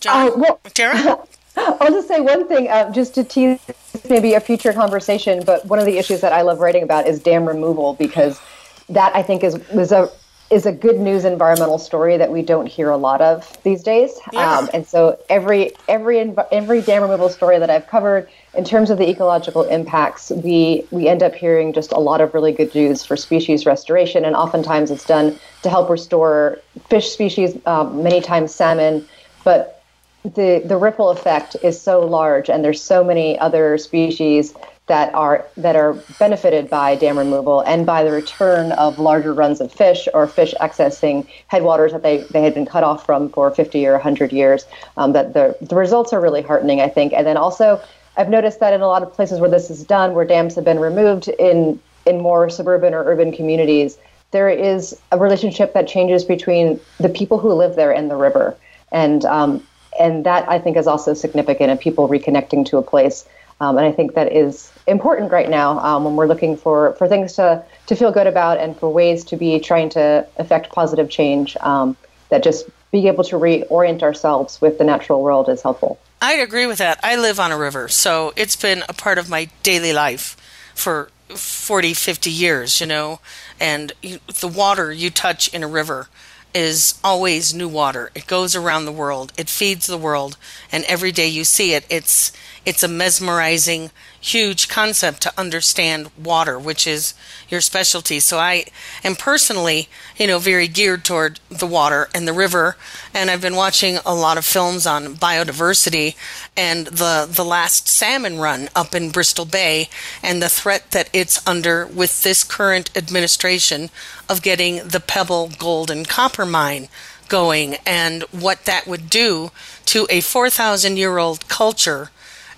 A: John,
C: Uh, well-
A: Tara. *laughs*
C: I'll just say one thing, uh, just to tease maybe a future conversation. But one of the issues that I love writing about is dam removal because that I think is was a is a good news environmental story that we don't hear a lot of these days.
A: Yeah.
C: Um, and so every every every dam removal story that I've covered in terms of the ecological impacts, we we end up hearing just a lot of really good news for species restoration, and oftentimes it's done to help restore fish species, um, many times salmon, but the the ripple effect is so large, and there's so many other species that are that are benefited by dam removal and by the return of larger runs of fish or fish accessing headwaters that they, they had been cut off from for 50 or 100 years. Um, that the the results are really heartening, I think. And then also, I've noticed that in a lot of places where this is done, where dams have been removed in in more suburban or urban communities, there is a relationship that changes between the people who live there and the river, and um, and that I think is also significant in people reconnecting to a place. Um, and I think that is important right now um, when we're looking for, for things to, to feel good about and for ways to be trying to affect positive change. Um, that just being able to reorient ourselves with the natural world is helpful.
A: I'd agree with that. I live on a river, so it's been a part of my daily life for 40, 50 years, you know. And you, the water you touch in a river is always new water. It goes around the world. It feeds the world, and every day you see it, it's it's a mesmerizing, huge concept to understand water, which is your specialty. So I am personally, you know, very geared toward the water and the river, and I've been watching a lot of films on biodiversity and the the last salmon run up in Bristol Bay and the threat that it's under with this current administration of getting the Pebble gold and copper mine going and what that would do to a 4,000 year old culture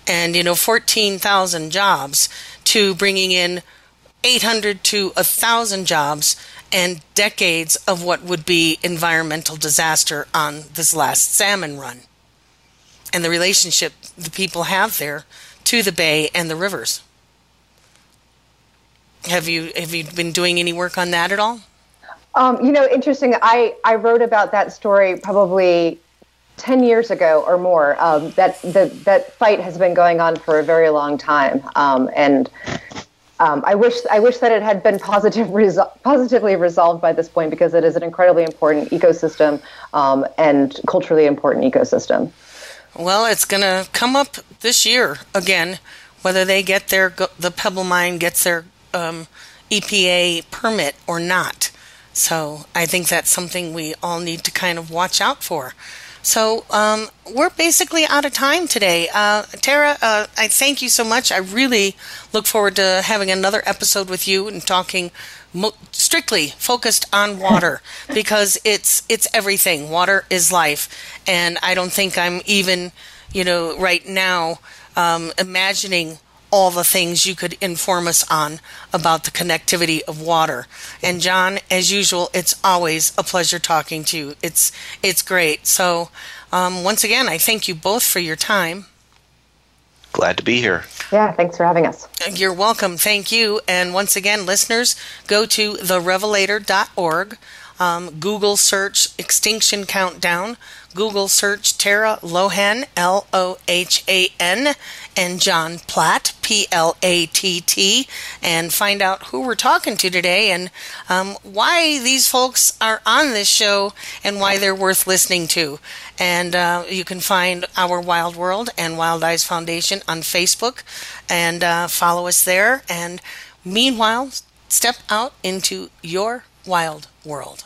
A: and you know 14,000 jobs to bringing in 800 to 1,000 jobs and decades of what would be environmental disaster on this last salmon run and the relationship the people have there to the bay and the rivers. Have you have you been doing any work on that at all?
C: Um, you know, interesting. I, I wrote about that story probably 10 years ago or more. Um, that, the, that fight has been going on for a very long time. Um, and um, I, wish, I wish that it had been positive *laughs* resol- positively resolved by this point because it is an incredibly important ecosystem um, and culturally important ecosystem.
A: Well, it's going to come up this year again, whether they get their the Pebble Mine gets their um, EPA permit or not. So I think that's something we all need to kind of watch out for. So um, we're basically out of time today. Uh, Tara, uh, I thank you so much. I really look forward to having another episode with you and talking mo- strictly focused on water *laughs* because it's it's everything. Water is life, and I don't think I'm even, you know, right now um, imagining all the things you could inform us on about the connectivity of water. And John, as usual, it's always a pleasure talking to you. It's it's great. So um, once again, I thank you both for your time.
B: Glad to be here.
C: Yeah, thanks for having us.
A: You're welcome. Thank you. And once again, listeners, go to therevelator.org. Um, Google search Extinction Countdown. Google search Tara Lohan, L O H A N, and John Platt, P L A T T, and find out who we're talking to today and um, why these folks are on this show and why they're worth listening to. And uh, you can find Our Wild World and WildiZe Foundation on Facebook and uh, follow us there. And meanwhile, step out into your wild world.